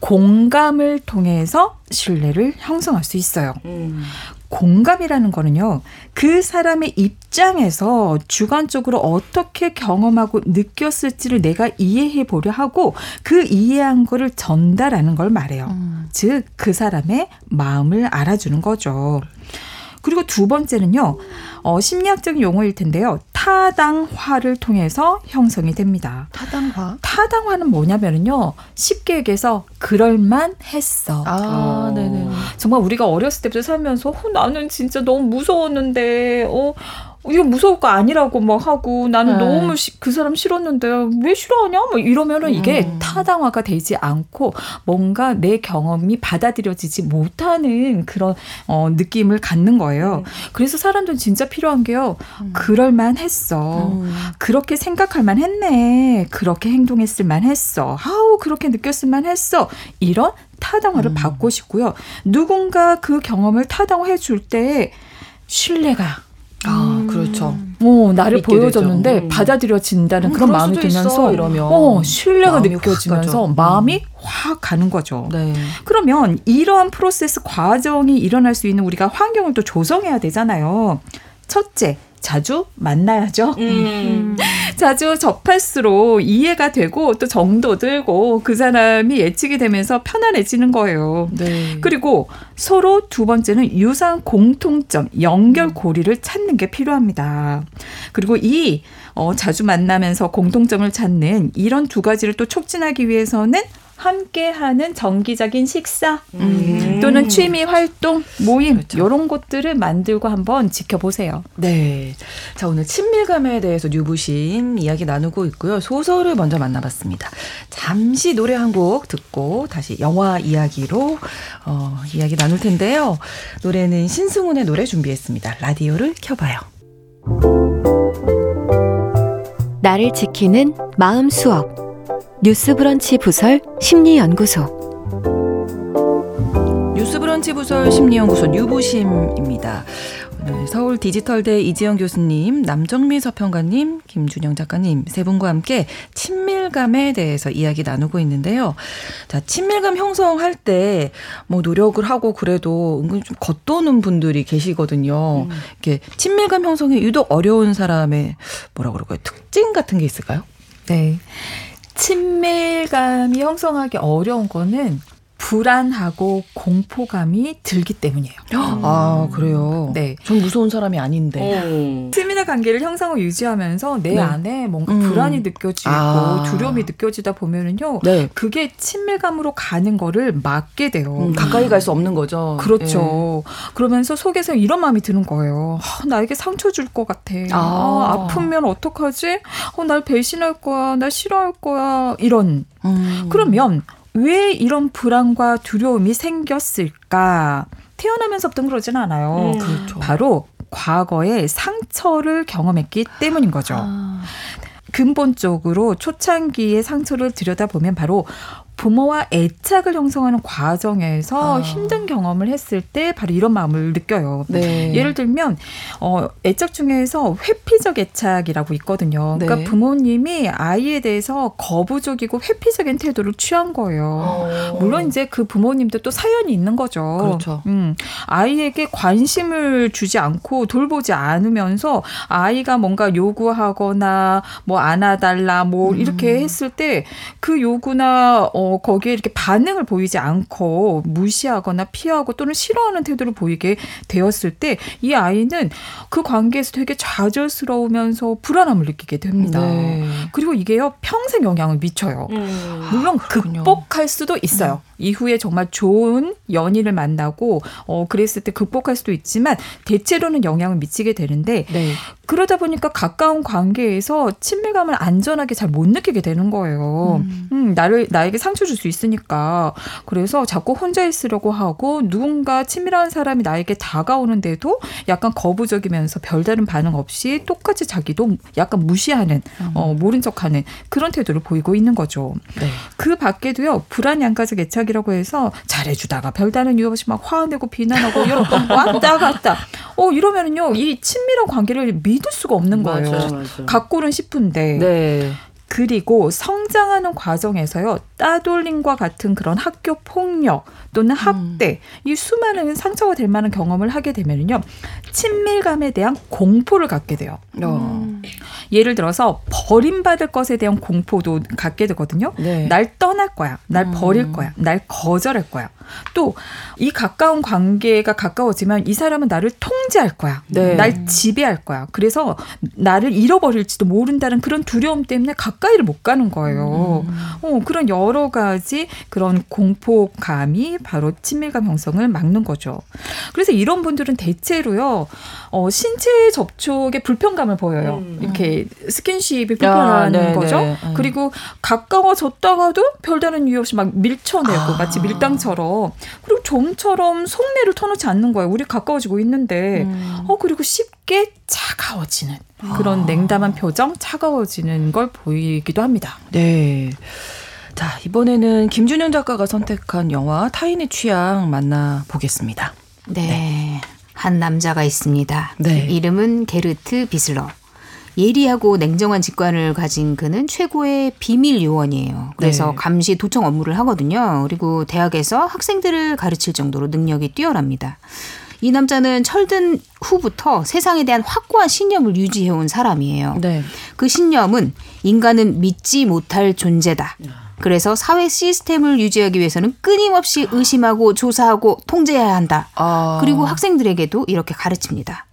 공감을 통해서 신뢰를 형성할 수 있어요. 음. 공감이라는 거는요, 그 사람의 입장에서 주관적으로 어떻게 경험하고 느꼈을지를 내가 이해해 보려 하고 그 이해한 거를 전달하는 걸 말해요. 즉, 그 사람의 마음을 알아주는 거죠. 그리고 두 번째는요, 어, 심리학적인 용어일 텐데요. 타당화를 통해서 형성이 됩니다. 타당화. 타당화는 뭐냐면요. 쉽게 얘기해서 그럴만 했어. 아, 네네. 정말 우리가 어렸을 때부터 살면서 어, 나는 진짜 너무 무서웠는데 어, 이거 무서울 거 아니라고 막 하고 나는 네. 너무 시- 그 사람 싫었는데 왜 싫어하냐? 뭐 이러면은 이게 음. 타당화가 되지 않고 뭔가 내 경험이 받아들여지지 못하는 그런 어, 느낌을 갖는 거예요. 그래서 사람들은 진짜 필요한 게요. 그럴 만했어. 음. 그렇게 생각할 만했네. 그렇게 행동했을 만했어. 아우 그렇게 느꼈을 만했어. 이런 타당화를 받고 싶고요. 누군가 그 경험을 타당화해 줄 때 신뢰가 아, 그렇죠. 어, 나를 보여줬는데 되죠. 음. 받아들여진다는 음, 그런 마음이 들면서 이러면. 어, 신뢰가 마음이 확 느껴지면서 가죠. 마음이 확 가는 거죠. 네. 그러면 이러한 프로세스 과정이 일어날 수 있는 우리가 환경을 또 조성해야 되잖아요. 첫째, 자주 만나야죠. 음. 자주 접할수록 이해가 되고 또 정도 들고 그 사람이 예측이 되면서 편안해지는 거예요. 네. 그리고 서로 두 번째는 유사한 공통점, 연결고리를 찾는 게 필요합니다. 그리고 이 어, 자주 만나면서 공통점을 찾는 이런 두 가지를 또 촉진하기 위해서는 함께하는 정기적인 식사 음. 또는 취미 활동, 모임 그렇죠. 이런 것들을 만들고 한번 지켜보세요. 네. 자, 오늘 친밀감에 대해서 뉴부심 이야기 나누고 있고요. 소설을 먼저 만나봤습니다. 잠시 노래 한 곡 듣고 다시 영화 이야기로 어, 이야기 나눌 텐데요. 노래는 신승훈의 노래 준비했습니다. 라디오를 켜봐요. 나를 지키는 마음 수업 뉴스 브런치 부설 심리연구소 뉴스브런치 부설 심리연구소 뉴부심입니다. 오늘 서울 디지털대 이지영 교수님, 남정미 서평가님, 김준영 작가님 세 분과 함께 친밀감에 대해서 이야기 나누고 있는데요. 자, 친밀감 형성할 때 뭐 노력을 하고 그래도 은근 좀 겉도는 분들이 계시거든요. 이렇게 친밀감 형성이 유독 어려운 사람의 뭐라 그럴까요? 특징 같은 게 있을까요? 네. 친밀감이 형성하기 어려운 거는 불안하고 공포감이 들기 때문이에요. 아, 그래요. 네. 전 무서운 사람이 아닌데. 음. 친밀한 관계를 형성을 유지하면서 내 네. 안에 뭔가 음. 불안이 느껴지고 아. 두려움이 느껴지다 보면은요. 네. 그게 친밀감으로 가는 거를 막게 돼요. 음, 가까이 갈 수 없는 거죠. 그렇죠. 그러면서 속에서 이런 마음이 드는 거예요. 아, 나에게 상처 줄 것 같아. 아. 아, 아프면 어떡하지? 어, 날 배신할 거야. 날 싫어할 거야. 이런. 예. 음. 그러면 왜 이런 불안과 두려움이 생겼을까? 태어나면서부터 그러진 않아요. 음. 그렇죠. 바로 과거에 상처를 경험했기 때문인 거죠. 아. 근본적으로 초창기의 상처를 들여다보면 바로 부모와 애착을 형성하는 과정에서 아. 힘든 경험을 했을 때 바로 이런 마음을 느껴요. 네. 예를 들면 어 애착 중에서 회피적 애착이라고 있거든요. 네. 그러니까 부모님이 아이에 대해서 거부적이고 회피적인 태도를 취한 거예요. 어. 물론 이제 그 부모님도 또 사연이 있는 거죠. 그렇죠. 음, 아이에게 관심을 주지 않고 돌보지 않으면서 아이가 뭔가 요구하거나 뭐 안아달라 뭐 음. 이렇게 했을 때 그 요구나 어 거기에 이렇게 반응을 보이지 않고 무시하거나 피하고 또는 싫어하는 태도를 보이게 되었을 때 이 아이는 그 관계에서 되게 좌절스러우면서 불안함을 느끼게 됩니다. 네. 그리고 이게요 평생 영향을 미쳐요. 음. 물론 그렇군요. 극복할 수도 있어요. 이후에 정말 좋은 연인을 만나고 어 그랬을 때 극복할 수도 있지만 대체로는 영향을 미치게 되는데 네. 그러다 보니까 가까운 관계에서 친밀감을 안전하게 잘 못 느끼게 되는 거예요. 음. 나를 나에게 상처 줄 수 있으니까 그래서 자꾸 혼자 있으려고 하고 누군가 친밀한 사람이 나에게 다가오는데도 약간 거부적이면서 별다른 반응 없이 똑같이 자기도 약간 무시하는 어 모른 척하는 그런 태도를 보이고 있는 거죠. 네. 그 밖에도요 불안 양가적 애착이라고 해서 잘해주다가 별다른 이유 없이 막 화내고 비난하고 이런 왔다 갔다 어 이러면은요 이 친밀한 관계를 믿을 수가 없는 거예요. 맞아요. 갖고는 싶은데 네. 그리고 성장하는 과정에서요 따돌림과 같은 그런 학교 폭력 또는 학대 이 수많은 상처가 될 만한 경험을 하게 되면요 친밀감에 대한 공포를 갖게 돼요. 어. 예를 들어서 버림받을 것에 대한 공포도 갖게 되거든요. 네. 날 떠날 거야. 날 버릴 거야. 날 거절할 거야. 또 이 가까운 관계가 가까워지면 이 사람은 나를 통제할 거야. 네. 날 지배할 거야. 그래서 나를 잃어버릴지도 모른다는 그런 두려움 때문에 가까이를 못 가는 거예요. 어, 그런 여러 가지 그런 공포감이 바로 친밀감 형성을 막는 거죠. 그래서 이런 분들은 대체로요, 어, 신체 접촉에 불편감을 보여요. 이렇게 스킨십이 불편한 네, 거죠. 네. 음. 그리고 가까워졌다가도 별다른 이유 없이 막 밀쳐내고 마치 밀당처럼 그리고 좀처럼 속내를 터놓지 않는 거예요. 우리 가까워지고 있는데 어 그리고 쉽게 차가워지는 그런 냉담한 표정, 차가워지는 걸 보이기도 합니다. 네. 자, 이번에는 김준현 작가가 선택한 영화 타인의 취향 만나 보겠습니다. 네. 한 남자가 있습니다. 네. 이름은 게르트 비슬러. 예리하고 냉정한 직관을 가진 그는 최고의 비밀 요원이에요. 그래서 네. 감시 도청 업무를 하거든요. 그리고 대학에서 학생들을 가르칠 정도로 능력이 뛰어납니다. 이 남자는 철든 후부터 세상에 대한 확고한 신념을 유지해온 사람이에요. 네. 그 신념은 인간은 믿지 못할 존재다. 그래서 사회 시스템을 유지하기 위해서는 끊임없이 의심하고 조사하고 통제해야 한다. 아. 그리고 학생들에게도 이렇게 가르칩니다.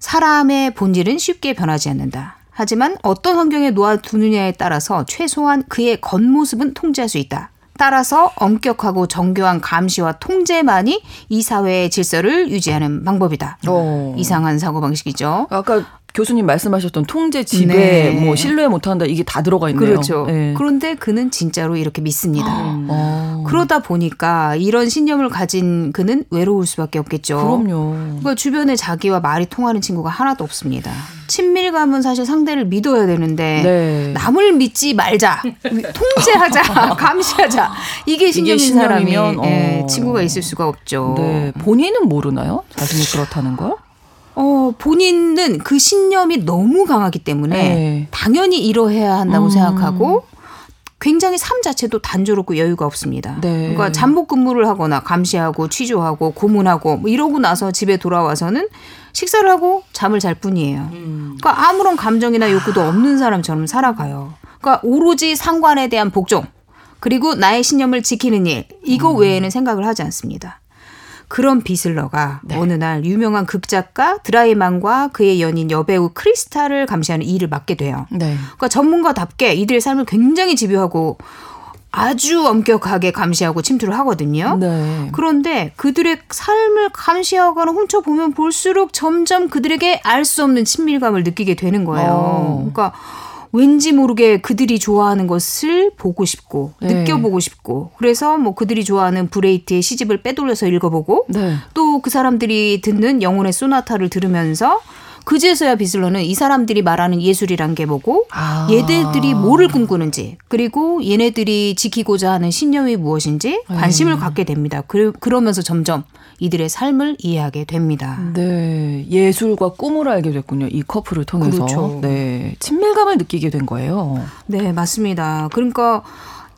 사람의 본질은 쉽게 변하지 않는다. 하지만 어떤 환경에 놓아두느냐에 따라서 최소한 그의 겉모습은 통제할 수 있다. 따라서 엄격하고 정교한 감시와 통제만이 이 사회의 질서를 유지하는 방법이다. 어. 이상한 사고방식이죠. 아까 교수님 말씀하셨던 통제, 지배, 네. 뭐 신뢰 못한다 이게 다 들어가 있네요. 그렇죠. 네. 그런데 그는 진짜로 이렇게 믿습니다. 어. 그러다 보니까 이런 신념을 가진 그는 외로울 수밖에 없겠죠. 그럼요. 그러니까 주변에 자기와 말이 통하는 친구가 하나도 없습니다. 친밀감은 사실 상대를 믿어야 되는데 네. 남을 믿지 말자, 통제하자, 감시하자 이게 신념인 사람이 신념이면, 예, 어. 친구가 있을 수가 없죠. 네. 본인은 모르나요? 자신이 그렇다는 걸? 어, 본인은 그 신념이 너무 강하기 때문에 네. 당연히 이러해야 한다고 음. 생각하고 굉장히 삶 자체도 단조롭고 여유가 없습니다. 네. 그러니까 잠복 근무를 하거나 감시하고 취조하고 고문하고 뭐 이러고 나서 집에 돌아와서는 식사를 하고 잠을 잘 뿐이에요. 그러니까 아무런 감정이나 욕구도 없는 사람처럼 살아가요. 그러니까 오로지 상관에 대한 복종 그리고 나의 신념을 지키는 일 이거 외에는 생각을 하지 않습니다. 그런 비슬러가 어느 날 유명한 극작가 드라이만과 그의 연인 여배우 크리스타를 감시하는 일을 맡게 돼요. 네. 그러니까 전문가답게 이들의 삶을 굉장히 집요하고 아주 엄격하게 감시하고 침투를 하거든요. 네. 그런데 그들의 삶을 감시하거나 훔쳐보면 볼수록 점점 그들에게 알 수 없는 친밀감을 느끼게 되는 거예요. 어. 그러니까 왠지 모르게 그들이 좋아하는 것을 보고 싶고 네. 느껴보고 싶고 그래서 뭐 그들이 좋아하는 브레이트의 시집을 빼돌려서 읽어보고 네. 또그 사람들이 듣는 영혼의 소나타를 들으면서 그제서야 비슬러는 이 사람들이 말하는 예술이란 게 뭐고 아. 얘네들이 뭐를 꿈꾸는지 그리고 얘네들이 지키고자 하는 신념이 무엇인지 관심을 갖게 됩니다. 그, 그러면서 점점 이들의 삶을 이해하게 됩니다. 네. 예술과 꿈을 알게 됐군요. 이 커플을 통해서. 그렇죠. 네. 친밀감을 느끼게 된 거예요. 네, 맞습니다. 그러니까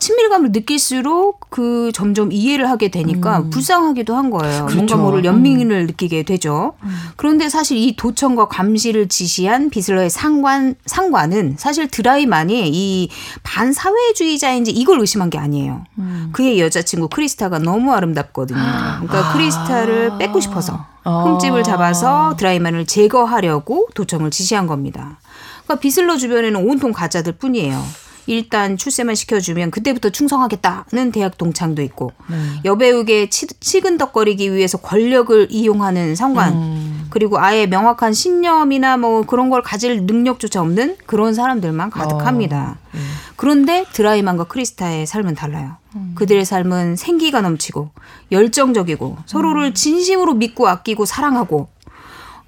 친밀감을 느낄수록 그 점점 이해를 하게 되니까 불쌍하기도 한 거예요. 그렇죠. 뭔가 모를 연민을 느끼게 되죠. 그런데 사실 이 도청과 감시를 지시한 비슬러의 상관 상관은 사실 드라이만이 이 반사회주의자인지 이걸 의심한 게 아니에요. 그의 여자친구 크리스타가 너무 아름답거든요. 그러니까 크리스타를 뺏고 싶어서 흠집을 잡아서 드라이만을 제거하려고 도청을 지시한 겁니다. 그러니까 비슬러 주변에는 온통 가짜들 뿐이에요. 일단 출세만 시켜주면 그때부터 충성하겠다는 대학 동창도 있고 여배우에게 치, 치근덕거리기 위해서 권력을 이용하는 상관 그리고 아예 명확한 신념이나 뭐 그런 걸 가질 능력조차 없는 그런 사람들만 가득합니다. 그런데 드라이만과 크리스타의 삶은 달라요. 그들의 삶은 생기가 넘치고 열정적이고 서로를 진심으로 믿고 아끼고 사랑하고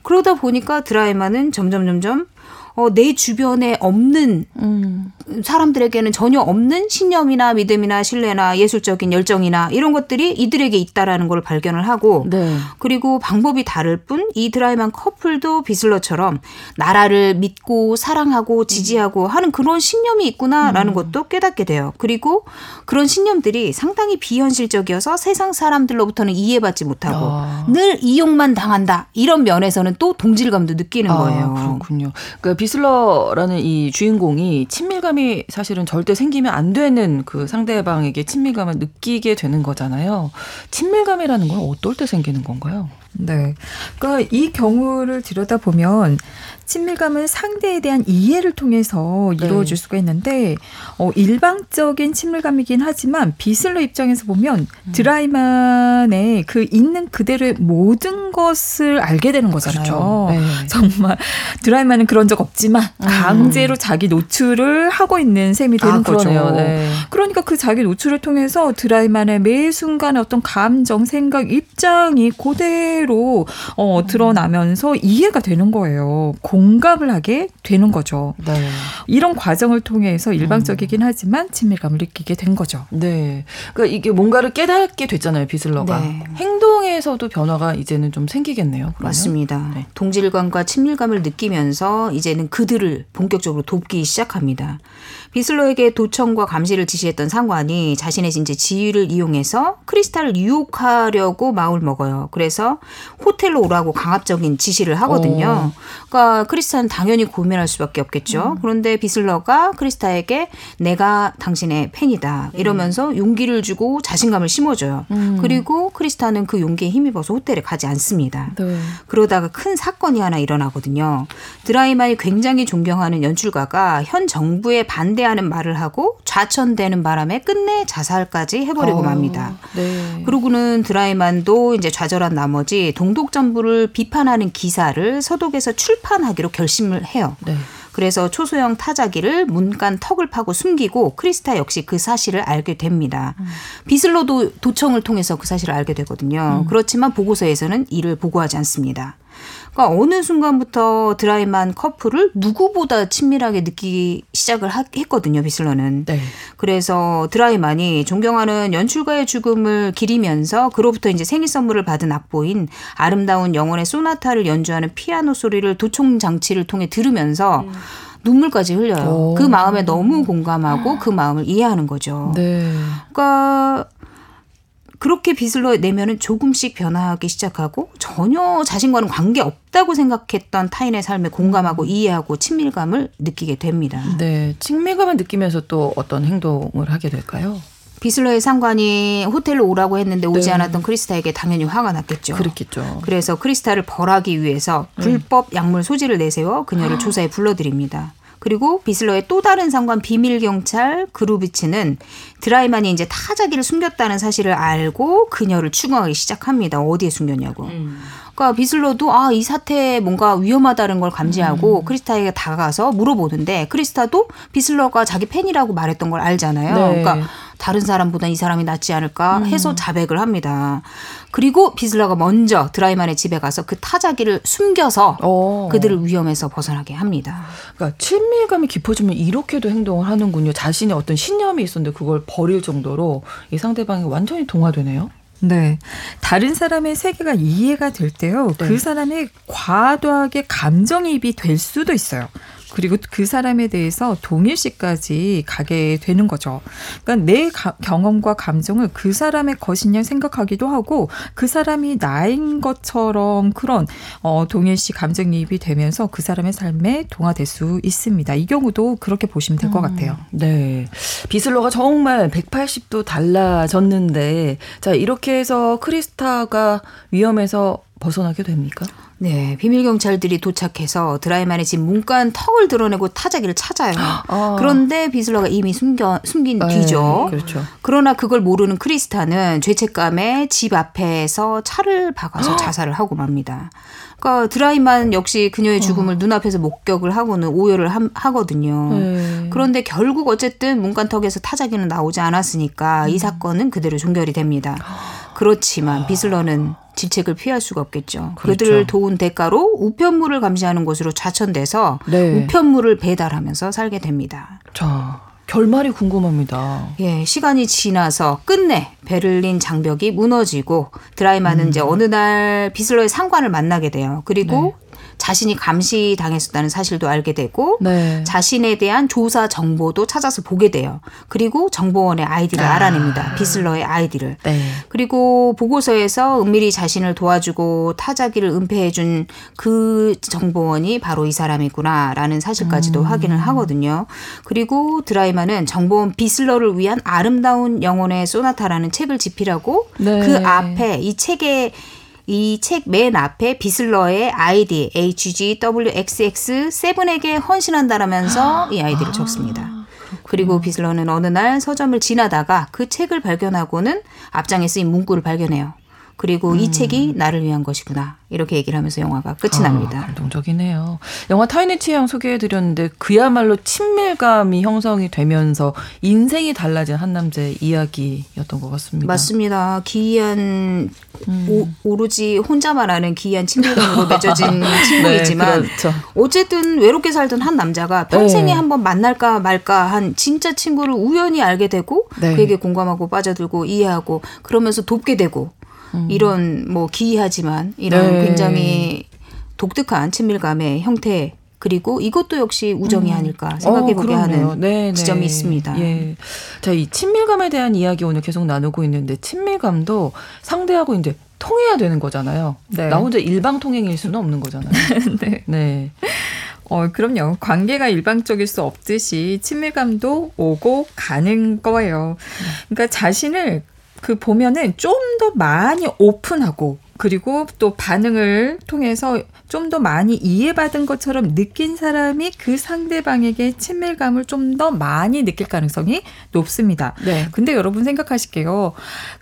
그러다 보니까 드라이만은 점점 점점 어, 내 주변에 없는 음. 사람들에게는 전혀 없는 신념이나 믿음이나 신뢰나 예술적인 열정이나 이런 것들이 이들에게 있다라는 걸 발견을 하고 네. 그리고 방법이 다를 뿐 이 드라이만 커플도 비슬러처럼 나라를 믿고 사랑하고 지지하고 하는 그런 신념이 있구나라는 것도 깨닫게 돼요. 그리고 그런 신념들이 상당히 비현실적이어서 세상 사람들로부터는 이해받지 못하고 아. 늘 이용만 당한다 이런 면에서는 또 동질감도 느끼는 아, 거예요. 그렇군요. 그러니까 비슬러라는 이 주인공이 친밀감이 사실은 절대 생기면 안 되는 그 상대방에게 친밀감을 느끼게 되는 거잖아요. 친밀감이라는 건 어떨 때 생기는 건가요? 네. 그러니까 이 경우를 들여다보면 친밀감은 상대에 대한 이해를 통해서 네. 이루어질 수가 있는데 어, 일방적인 친밀감이긴 하지만 비슬러 입장에서 보면 음. 드라이만의 그 있는 그대로의 모든 것을 알게 되는 거잖아요. 네. 정말 드라이만은 그런 적 없지만 강제로 자기 노출을 하고 있는 셈이 되는 음. 아, 거죠. 네. 그러니까 그 자기 노출을 통해서 드라이만의 매 순간의 어떤 감정, 생각, 입장이 그대로 어, 드러나면서 이해가 되는 거예요. 공감을 하게 되는 거죠. 네. 이런 과정을 통해서 일방적이긴 하지만 친밀감을 느끼게 된 거죠. 네. 그러니까 이게 뭔가를 깨닫게 됐잖아요, 비슬러가. 네. 행동에서도 변화가 이제는 좀 생기겠네요. 그러면. 맞습니다. 네. 동질감과 친밀감을 느끼면서 이제는 그들을 본격적으로 돕기 시작합니다. 비슬로에게 도청과 감시를 지시했던 상관이 자신의 이제 지위를 이용해서 크리스탈을 유혹하려고 마음을 먹어요. 그래서 호텔로 오라고 강압적인 지시를 하거든요. 그러니까 크리스탈은 당연히 고민할 수밖에 없겠죠. 그런데 비슬러가 크리스탈에게 내가 당신의 팬이다 이러면서 용기를 주고 자신감을 심어줘요. 그리고 크리스탈은 그 용기에 힘입어서 호텔에 가지 않습니다. 네. 그러다가 큰 사건이 하나 일어나거든요. 드라이만이 굉장히 존경하는 연출가가 현 정부에 반대 하는 말을 하고 좌천되는 바람에 끝내 자살까지 해버리고 어, 맙니다. 네. 그러고는 드라이만도 이제 좌절한 나머지 동독 정부를 비판하는 기사를 서독에서 출판하기로 결심을 해요. 네. 그래서 초소형 타자기를 문간 턱을 파고 숨기고 크리스타 역시 그 사실을 알게 됩니다. 비슬로도 도청을 통해서 그 사실을 알게 되거든요. 그렇지만 보고서에서는 이를 보고하지 않습니다. 그러니까 어느 순간부터 드라이만 커플을 누구보다 친밀하게 느끼기 시작을 하- 했거든요, 비슬러는. 네. 그래서 드라이만이 존경하는 연출가의 죽음을 기리면서 그로부터 이제 생일 선물을 받은 악보인 아름다운 영혼의 소나타를 연주하는 피아노 소리를 도청 장치를 통해 들으면서 눈물까지 흘려요. 오. 그 마음에 너무 공감하고 그 마음을 이해하는 거죠. 네. 그러니까 그렇게 빚을 내면은 조금씩 변화하기 시작하고 전혀 자신과는 관계 없다고 생각했던 타인의 삶에 공감하고 이해하고 친밀감을 느끼게 됩니다. 네. 친밀감을 느끼면서 또 어떤 행동을 하게 될까요? 비슬러의 상관이 호텔로 오라고 했는데 오지 네. 않았던 크리스타에게 당연히 화가 났겠죠. 그렇겠죠. 그래서 크리스타를 벌하기 위해서 불법 약물 소지를 내세워 그녀를 조사에 불러들입니다. 그리고 비슬러의 또 다른 상관 비밀 경찰 그루비치는 드라이만이 이제 타자기를 숨겼다는 사실을 알고 그녀를 추궁하기 시작합니다. 어디에 숨겼냐고. 그러니까 비슬러도 아 이 사태에 뭔가 위험하다는 걸 감지하고 크리스타에게 다가가서 물어보는데 크리스타도 비슬러가 자기 팬이라고 말했던 걸 알잖아요. 네. 그러니까 다른 사람보다 이 사람이 낫지 않을까 해서 자백을 합니다. 그리고 비슬러가 먼저 드라이만의 집에 가서 그 타자기를 숨겨서 어. 그들을 위험에서 벗어나게 합니다. 그러니까 친밀감이 깊어지면 이렇게도 행동을 하는군요. 자신이 어떤 신념이 있었는데 그걸 버릴 정도로 이 상대방이 완전히 동화되네요. 네. 다른 사람의 세계가 이해가 될 때요. 네. 그 사람이 과도하게 감정이입이 될 수도 있어요. 그리고 그 사람에 대해서 동일시까지 가게 되는 거죠. 그러니까 내 가- 경험과 감정을 그 사람의 것이냐 생각하기도 하고 그 사람이 나인 것처럼 그런 어, 동일시 감정이입이 되면서 그 사람의 삶에 동화될 수 있습니다. 이 경우도 그렇게 보시면 될것 같아요. 네. 비슬러가 정말 180도 달라졌는데, 자, 이렇게 해서 크리스타가 위험에서 벗어나게 됩니까? 네, 비밀 경찰들이 도착해서 드라이만의 집 문간 턱을 드러내고 타자기를 찾아요. 아. 그런데 비슬러가 이미 숨겨, 숨긴 뒤죠. 네, 그렇죠. 그러나 그걸 모르는 크리스타는 죄책감에 집 앞에서 차를 박아서 자살을 하고 맙니다. 그러니까 드라이만 역시 그녀의 죽음을 눈앞에서 목격을 하고는 오열을 함- 하거든요. 네. 그런데 결국 어쨌든 문간 턱에서 타자기는 나오지 않았으니까 이 사건은 그대로 종결이 됩니다. 그렇지만 비슬러는 질책을 피할 수가 없겠죠. 그렇죠. 그들을 도운 대가로 우편물을 감시하는 곳으로 좌천돼서 네. 우편물을 배달하면서 살게 됩니다. 자, 결말이 궁금합니다. 예, 시간이 지나서 끝내 베를린 장벽이 무너지고 드라이만은 음. 이제 어느 날 비슬러의 상관을 만나게 돼요. 그리고 네. 자신이 감시당했었다는 사실도 알게 되고 네. 자신에 대한 조사 정보도 찾아서 보게 돼요. 그리고 정보원의 아이디를 아. 알아냅니다. 비슬러의 아이디를. 네. 그리고 보고서에서 은밀히 자신을 도와주고 타자기를 은폐해준 그 정보원이 바로 이 사람이구나라는 사실까지도 음. 확인을 하거든요. 그리고 드라이만은 정보원 비슬러를 위한 아름다운 영혼의 소나타라는 책을 집필하고 네. 그 앞에 이 책에 이 책 맨 앞에 비슬러의 아이디 HGWXX seven에게 헌신한다라면서 이 아이디를 적습니다. 그리고 비슬러는 어느 날 서점을 지나다가 그 책을 발견하고는 앞장에 쓰인 문구를 발견해요. 그리고 이 책이 나를 위한 것이구나. 이렇게 얘기를 하면서 영화가 끝이 아, 납니다. 감동적이네요. 영화 타인의 취향 소개해드렸는데 그야말로 친밀감이 형성이 되면서 인생이 달라진 한 남자의 이야기였던 것 같습니다. 맞습니다. 기이한 음. 오, 오로지 혼자만 아는 기이한 친밀감으로 맺어진 친구이지만 네, 그렇죠. 어쨌든 외롭게 살던 한 남자가 평생에 네. 한번 만날까 말까 한 진짜 친구를 우연히 알게 되고 네. 그에게 공감하고 빠져들고 이해하고 그러면서 돕게 되고 이런 뭐 기이하지만 이런 음. 네. 굉장히 독특한 친밀감의 형태 그리고 이것도 역시 우정이 아닐까 생각해보게 어. 하는 네, 네. 지점이 있습니다. 예. 자, 이 친밀감에 대한 이야기 오늘 계속 나누고 있는데 친밀감도 상대하고 이제 통해야 되는 거잖아요. 네. 나 혼자 일방통행일 수는 없는 거잖아요. 네. 네. 어, 그럼요. 관계가 일방적일 수 없듯이 친밀감도 오고 가는 거예요. 그러니까 자신을 그 보면은 좀 더 많이 오픈하고 그리고 또 반응을 통해서 좀 더 많이 이해받은 것처럼 느낀 사람이 그 상대방에게 친밀감을 좀 더 많이 느낄 가능성이 높습니다. 네. 근데 여러분 생각하실게요.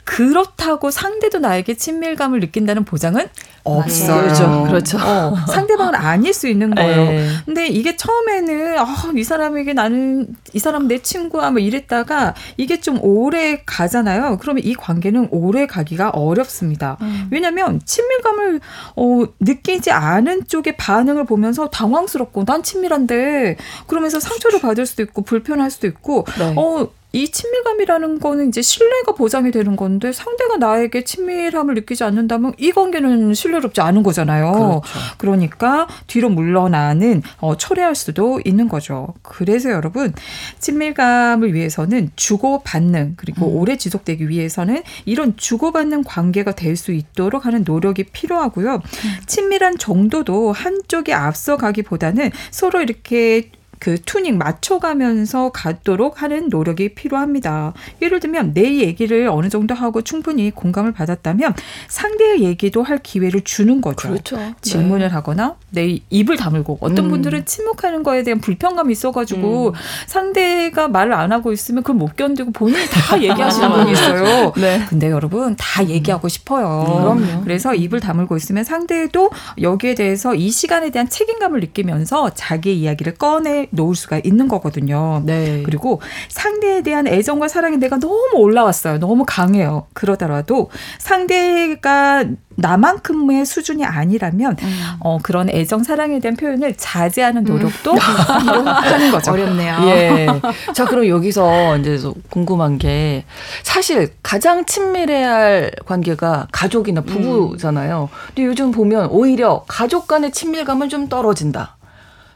그렇다고 상대도 나에게 친밀감을 느낀다는 보장은 없어요. 그렇죠. 그렇죠. 어, 상대방은 아닐 수 있는 거예요. 네. 근데 이게 처음에는 아, 이 사람에게 나는 이 사람 내 친구야 뭐 이랬다가 이게 좀 오래 가잖아요. 그러면 이 관계는 오래 가기가 어렵습니다. 왜냐하면 친밀감을 어, 느끼지 않은 쪽의 반응을 보면서 당황스럽고 난 친밀한데 그러면서 상처를 받을 수도 있고 불편할 수도 있고 네. 어. 이 친밀감이라는 거는 이제 신뢰가 보장이 되는 건데 상대가 나에게 친밀함을 느끼지 않는다면 이 관계는 신뢰롭지 않은 거잖아요. 그렇죠. 그러니까 뒤로 물러나는 어, 철회할 수도 있는 거죠. 그래서 여러분 친밀감을 위해서는 주고받는 그리고 음. 오래 지속되기 위해서는 이런 주고받는 관계가 될 수 있도록 하는 노력이 필요하고요. 음. 친밀한 정도도 한쪽이 앞서가기보다는 서로 이렇게 그 투닝 맞춰가면서 갖도록 하는 노력이 필요합니다. 예를 들면 내 얘기를 어느 정도 하고 충분히 공감을 받았다면 상대의 얘기도 할 기회를 주는 거죠. 그렇죠. 질문을 하거나 내 입을 다물고 어떤 음. 분들은 침묵하는 거에 대한 불편감이 있어가지고 상대가 말을 안 하고 있으면 그걸 못 견디고 본인이 다 얘기하시는 분이 있어요. 네. 근데 여러분 다 얘기하고 싶어요. 그럼요. 그래서 입을 다물고 있으면 상대도 여기에 대해서 이 시간에 대한 책임감을 느끼면서 자기의 이야기를 꺼내 놓을 수가 있는 거거든요. 네. 그리고 상대에 대한 애정과 사랑이 내가 너무 올라왔어요. 너무 강해요. 그러더라도 상대가 나만큼의 수준이 아니라면 음. 어, 그런 애정 사랑에 대한 표현을 자제하는 노력도 하는 거죠. 어렵네요. 예. 자, 그럼 여기서 이제 또 궁금한 게 사실 가장 친밀해야 할 관계가 가족이나 부부잖아요. 근데 요즘 보면 오히려 가족 간의 친밀감은 좀 떨어진다.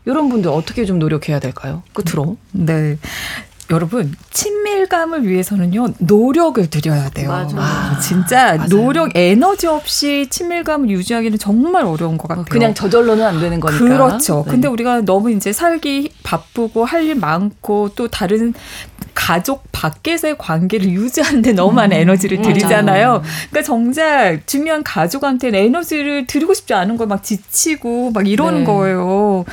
이런 분들 어떻게 좀 노력해야 될까요? 끝으로. 네. 여러분 친밀감을 위해서는요 노력을 들여야 돼요. 맞아요. 아, 진짜 맞아요. 노력 에너지 없이 친밀감을 유지하기는 정말 어려운 것 같아요. 그냥 저절로는 안 되는 거니까. 그렇죠. 네. 근데 우리가 너무 이제 살기 바쁘고 할 일 많고 또 다른 가족 밖에서의 관계를 유지하는데 너무 많은 에너지를 들이잖아요. 그러니까 정작 중요한 가족한테는 에너지를 드리고 싶지 않은 걸 막 지치고 막 이러는 네. 거예요.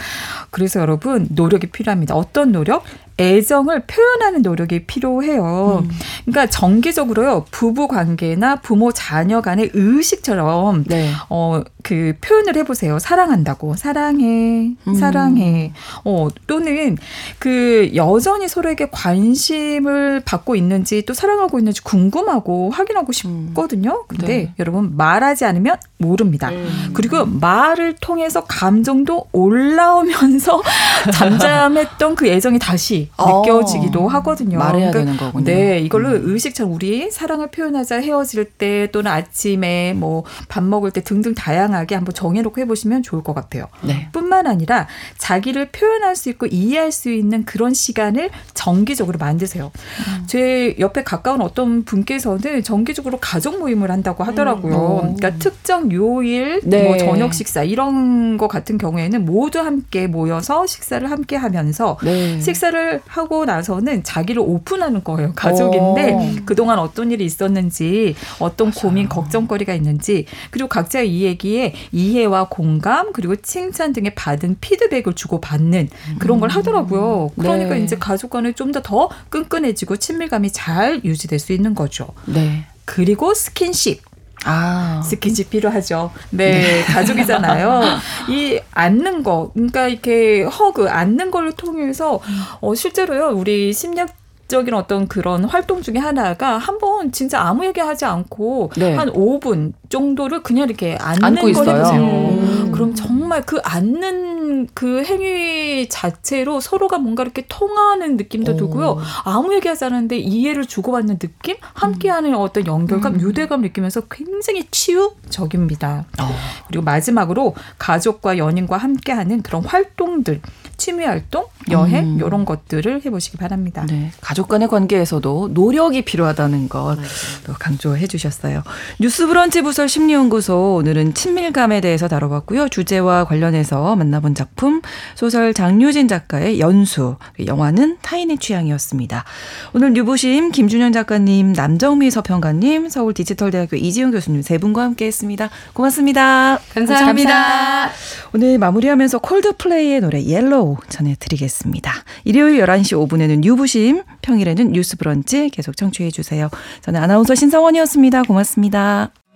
그래서 여러분 노력이 필요합니다. 어떤 노력? 애정을 표현하는 노력이 필요해요. 그러니까 정기적으로요 부부 관계나 부모 자녀 간의 의식처럼 네. 어, 그 표현을 해보세요. 사랑한다고. 사랑해. 음. 사랑해. 어, 또는 그 여전히 서로에게 관심을 받고 있는지 또 사랑하고 있는지 궁금하고 확인하고 싶거든요. 근데 네. 여러분 말하지 않으면 모릅니다. 음. 그리고 말을 통해서 감정도 올라오면서 잠잠했던 그 애정이 다시 어. 느껴지기도 하거든요. 말해야 그러니까 되는 거군요. 네, 이걸로 음. 의식처럼 우리 사랑을 표현하자 헤어질 때 또는 아침에 뭐 밥 먹을 때 등등 다양한 다양하게 한번 정해놓고 해보시면 좋을 것 같아요. 네. 뿐만 아니라 자기를 표현할 수 있고 이해할 수 있는 그런 시간을 정기적으로 만드세요. 음. 제 옆에 가까운 어떤 분께서는 정기적으로 가족 모임을 한다고 하더라고요. 음. 그러니까 특정 요일, 네. 뭐 저녁 식사 이런 거 같은 경우에는 모두 함께 모여서 식사를 함께 하면서 네. 식사를 하고 나서는 자기를 오픈하는 거예요. 가족인데 오. 그동안 어떤 일이 있었는지, 어떤 고민, 걱정거리가 있는지, 그리고 각자 이 얘기에 이해와 공감, 그리고 칭찬 등의 받은 피드백을 주고 받는 그런 걸 하더라고요. 그러니까 네. 이제 가족 간에 좀 더 더 끈끈해지고 친밀감이 잘 유지될 수 있는 거죠. 네. 그리고 스킨십. 아. 스킨십 필요하죠. 네, 가족이잖아요. 이 앉는 거, 그러니까 이렇게 허그, 앉는 걸 통해서 어, 실제로요, 우리 심리학 적인 어떤 그런 활동 중에 하나가 한번 진짜 아무 얘기하지 않고 네. 한 5분 정도를 그냥 이렇게 앉고 걸 있어요. 해보세요. 음. 그럼 정말 그 앉는 그 행위 자체로 서로가 뭔가 이렇게 통하는 느낌도 오. 들고요. 아무 얘기하지 않았는데 이해를 주고받는 느낌, 함께하는 어떤 연결감, 유대감 느끼면서 굉장히 치유적입니다. 어. 그리고 마지막으로 가족과 연인과 함께하는 그런 활동들, 취미 활동, 여행 음. 이런 것들을 해보시기 바랍니다. 네. 가족 간의 관계에서도 노력이 필요하다는 것또 강조해 주셨어요. 뉴스 브런치 부설 심리연구소 오늘은 친밀감에 대해서 다뤄봤고요. 주제와 관련해서 만나본 작품 소설 장유진 작가의 연수, 영화는 타인의 취향이었습니다. 오늘 뉴부심 김준현 작가님, 남정미 서평가님, 서울 디지털대학교 이지용 교수님 세 분과 함께했습니다. 고맙습니다. 감사합니다. 오늘 마무리하면서 콜드플레이의 노래 Yellow 전해드리겠습니다. 일요일 11시 5분에는 뉴부심, 평일에는 뉴스 브런치 계속 청취해 주세요. 저는 아나운서 신성원이었습니다. 고맙습니다.